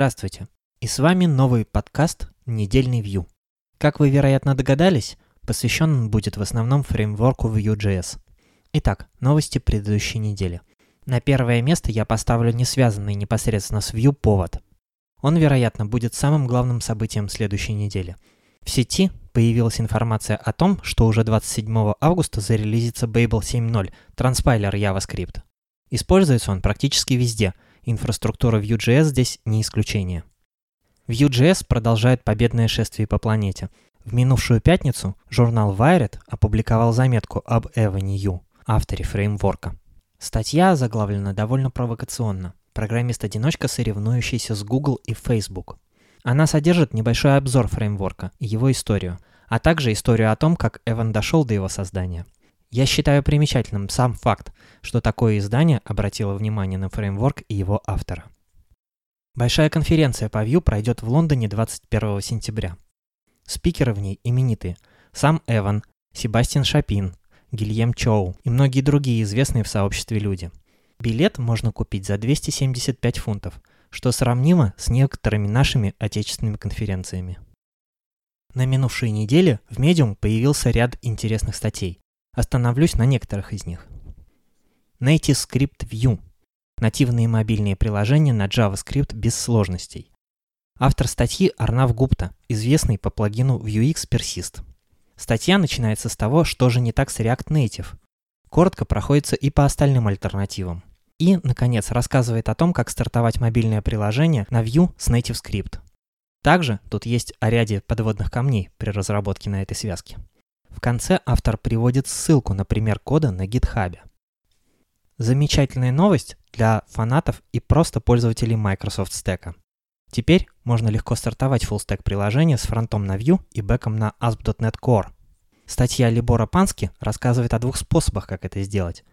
Здравствуйте! И с вами новый подкаст «Недельный View». Как вы, вероятно, догадались, посвящен он будет в основном фреймворку Vue.js. Итак, новости предыдущей недели. На первое место я поставлю не связанный непосредственно с Vue повод. Он, вероятно, будет самым главным событием следующей недели. В сети появилась информация о том, что уже 27 августа зарелизится Babel 7.0, транспайлер JavaScript. Используется он практически везде – Инфраструктура Vue.js здесь не исключение. Vue.js продолжает победное шествие по планете. В минувшую пятницу журнал Wired опубликовал заметку об Эване Ю, авторе фреймворка. Статья заглавлена довольно провокационно. Программист-одиночка, соревнующийся с Google и Facebook. Она содержит небольшой обзор фреймворка и его историю, а также историю о том, как Эван дошел до его создания – я считаю примечательным сам факт, что такое издание обратило внимание на фреймворк и его автора. Большая конференция по Vue пройдет в Лондоне 21 сентября. Спикеры в ней именитые. Сам Эван, Себастьян Шапин, Гильем Чоу и многие другие известные в сообществе люди. Билет можно купить за 275 фунтов, что сравнимо с некоторыми нашими отечественными конференциями. На минувшей неделе в Medium появился ряд интересных статей, Остановлюсь на некоторых из них. Native Script View. Нативные мобильные приложения на JavaScript без сложностей. Автор статьи Арнав Гупта, известный по плагину Vuex Persist. Статья начинается с того, что же не так с React Native. Коротко проходится и по остальным альтернативам. И, наконец, рассказывает о том, как стартовать мобильное приложение на Vue с Native Script. Также тут есть о ряде подводных камней при разработке на этой связке. В конце автор приводит ссылку на пример кода на GitHub. Замечательная новость для фанатов и просто пользователей Microsoft Stack. Теперь можно легко стартовать full-stack приложение с фронтом на Vue и бэком на ASP.NET Core. Статья Либора Пански рассказывает о двух способах, как это сделать.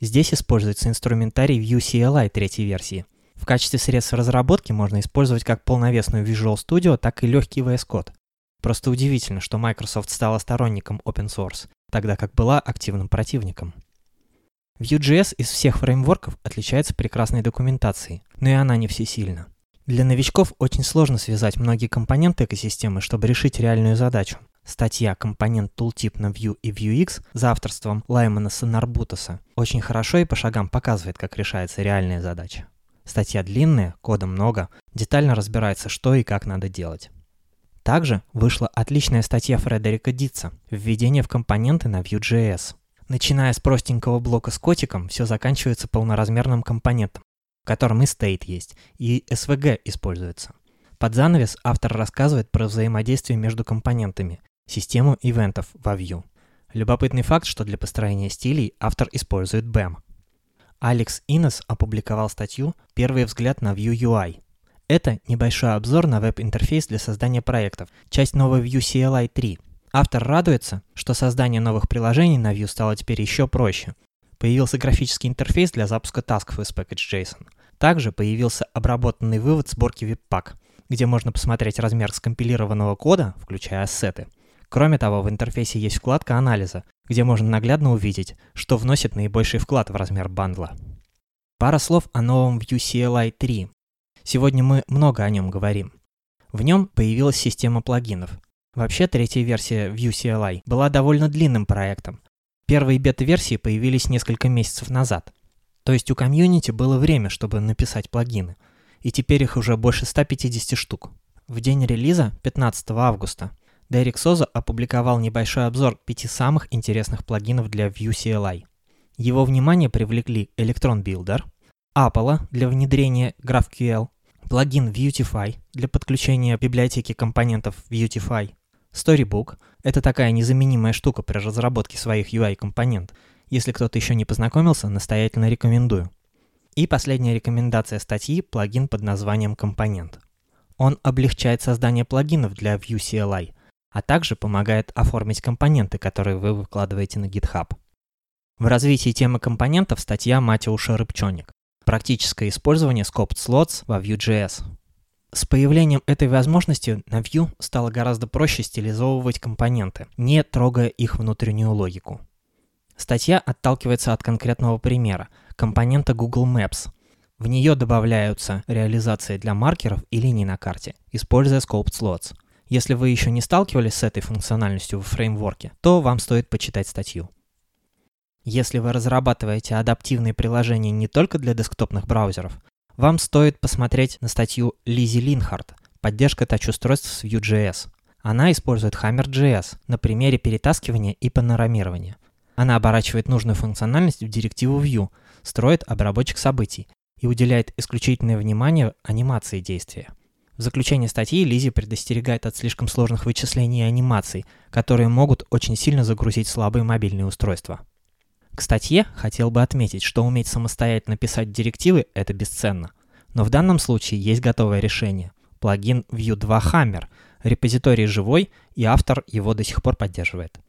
Здесь используется инструментарий Vue CLI третьей версии. В качестве средств разработки можно использовать как полновесную Visual Studio, так и легкий VS Code. Просто удивительно, что Microsoft стала сторонником open source, тогда как была активным противником. Vue.js из всех фреймворков отличается прекрасной документацией, но и она не всесильна. Для новичков очень сложно связать многие компоненты экосистемы, чтобы решить реальную задачу. Статья «Компонент Tooltip на Vue и Vuex» за авторством Лаймана Нарбутаса очень хорошо и по шагам показывает, как решается реальная задача. Статья длинная, кода много, детально разбирается, что и как надо делать. Также вышла отличная статья Фредерика Дитца «Введение в компоненты на Vue.js». Начиная с простенького блока с котиком, все заканчивается полноразмерным компонентом, в котором и state есть, и SVG используется. Под занавес автор рассказывает про взаимодействие между компонентами, систему ивентов во Vue. Любопытный факт, что для построения стилей автор использует BEM. Алекс Инес опубликовал статью «Первый взгляд на Vue UI», это небольшой обзор на веб-интерфейс для создания проектов, часть новой Vue CLI 3. Автор радуется, что создание новых приложений на Vue стало теперь еще проще. Появился графический интерфейс для запуска тасков из package.json. Также появился обработанный вывод сборки Webpack, где можно посмотреть размер скомпилированного кода, включая ассеты. Кроме того, в интерфейсе есть вкладка анализа, где можно наглядно увидеть, что вносит наибольший вклад в размер бандла. Пара слов о новом Vue CLI 3. Сегодня мы много о нем говорим. В нем появилась система плагинов. Вообще, третья версия Vue CLI была довольно длинным проектом. Первые бета-версии появились несколько месяцев назад. То есть у комьюнити было время, чтобы написать плагины. И теперь их уже больше 150 штук. В день релиза, 15 августа, Дерек Соза опубликовал небольшой обзор пяти самых интересных плагинов для Vue CLI. Его внимание привлекли Electron Builder, Apollo для внедрения GraphQL, плагин Vuetify для подключения библиотеки компонентов Vuetify, Storybook — это такая незаменимая штука при разработке своих UI-компонент. Если кто-то еще не познакомился, настоятельно рекомендую. И последняя рекомендация статьи — плагин под названием «Компонент». Он облегчает создание плагинов для Vue CLI, а также помогает оформить компоненты, которые вы выкладываете на GitHub. В развитии темы компонентов статья Матеуша Рыбчоник. Практическое использование scoped slots во Vue.js. С появлением этой возможности на Vue стало гораздо проще стилизовывать компоненты, не трогая их внутреннюю логику. Статья отталкивается от конкретного примера – компонента Google Maps. В нее добавляются реализации для маркеров и линий на карте, используя Scoped Slots. Если вы еще не сталкивались с этой функциональностью в фреймворке, то вам стоит почитать статью. Если вы разрабатываете адаптивные приложения не только для десктопных браузеров, вам стоит посмотреть на статью Лизи Линхард «Поддержка тач-устройств с Vue.js». Она использует Hammer.js на примере перетаскивания и панорамирования. Она оборачивает нужную функциональность в директиву Vue, строит обработчик событий и уделяет исключительное внимание анимации действия. В заключение статьи Лизи предостерегает от слишком сложных вычислений и анимаций, которые могут очень сильно загрузить слабые мобильные устройства. К статье хотел бы отметить, что уметь самостоятельно писать директивы – это бесценно. Но в данном случае есть готовое решение – плагин Vue 2 Hammer, репозиторий живой, и автор его до сих пор поддерживает.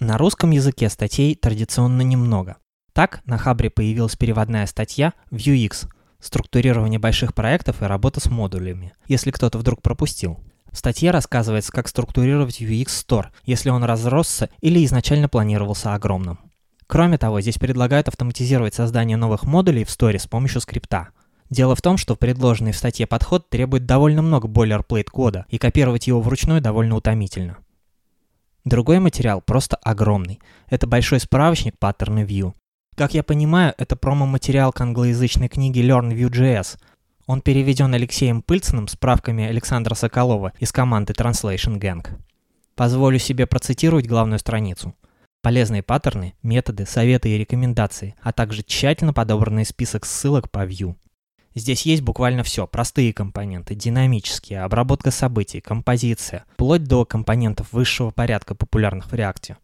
На русском языке статей традиционно немного. Так, на Хабре появилась переводная статья Vuex структурирование больших проектов и работа с модулями, если кто-то вдруг пропустил. В статье рассказывается, как структурировать UX Store, если он разросся или изначально планировался огромным. Кроме того, здесь предлагают автоматизировать создание новых модулей в Store с помощью скрипта. Дело в том, что предложенный в статье подход требует довольно много бойлерплейт кода, и копировать его вручную довольно утомительно. Другой материал просто огромный. Это большой справочник паттерны View. Как я понимаю, это промо-материал к англоязычной книге Learn Vue.js. Он переведен Алексеем Пыльциным с правками Александра Соколова из команды Translation Gang. Позволю себе процитировать главную страницу. Полезные паттерны, методы, советы и рекомендации, а также тщательно подобранный список ссылок по Vue. Здесь есть буквально все. Простые компоненты, динамические, обработка событий, композиция, вплоть до компонентов высшего порядка, популярных в React.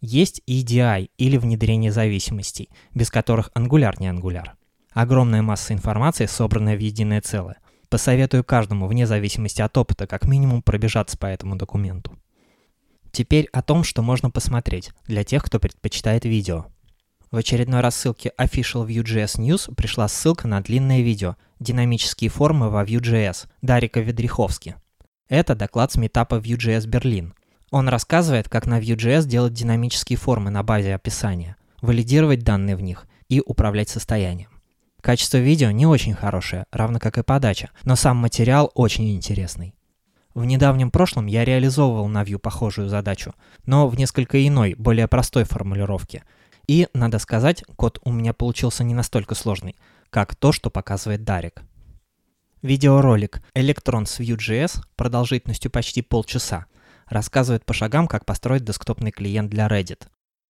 Есть EDI или внедрение зависимостей, без которых Angular не Angular. Огромная масса информации, собранная в единое целое. Посоветую каждому, вне зависимости от опыта, как минимум пробежаться по этому документу. Теперь о том, что можно посмотреть, для тех, кто предпочитает видео. В очередной рассылке Official Vue.js News пришла ссылка на длинное видео «Динамические формы во Vue.js» Дарика Ведриховски. Это доклад с метапа Vue.js Берлин, он рассказывает, как на Vue.js делать динамические формы на базе описания, валидировать данные в них и управлять состоянием. Качество видео не очень хорошее, равно как и подача, но сам материал очень интересный. В недавнем прошлом я реализовывал на Vue похожую задачу, но в несколько иной, более простой формулировке. И, надо сказать, код у меня получился не настолько сложный, как то, что показывает Дарик. Видеоролик «Электрон с Vue.js» продолжительностью почти полчаса – рассказывает по шагам, как построить десктопный клиент для Reddit.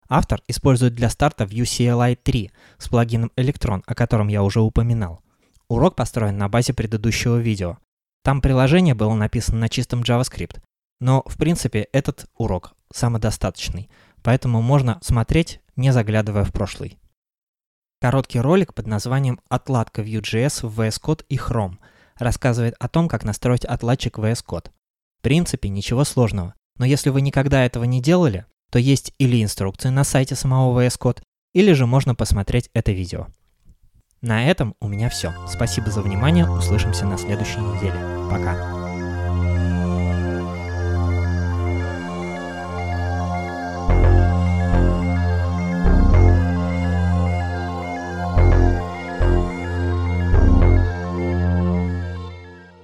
Автор использует для старта Vue CLI 3 с плагином Electron, о котором я уже упоминал. Урок построен на базе предыдущего видео. Там приложение было написано на чистом JavaScript, но в принципе этот урок самодостаточный, поэтому можно смотреть, не заглядывая в прошлый. Короткий ролик под названием «Отладка Vue.js в VS Code и Chrome» рассказывает о том, как настроить отладчик VS Code. В принципе, ничего сложного. Но если вы никогда этого не делали, то есть или инструкции на сайте самого VS Code, или же можно посмотреть это видео. На этом у меня все. Спасибо за внимание, услышимся на следующей неделе. Пока.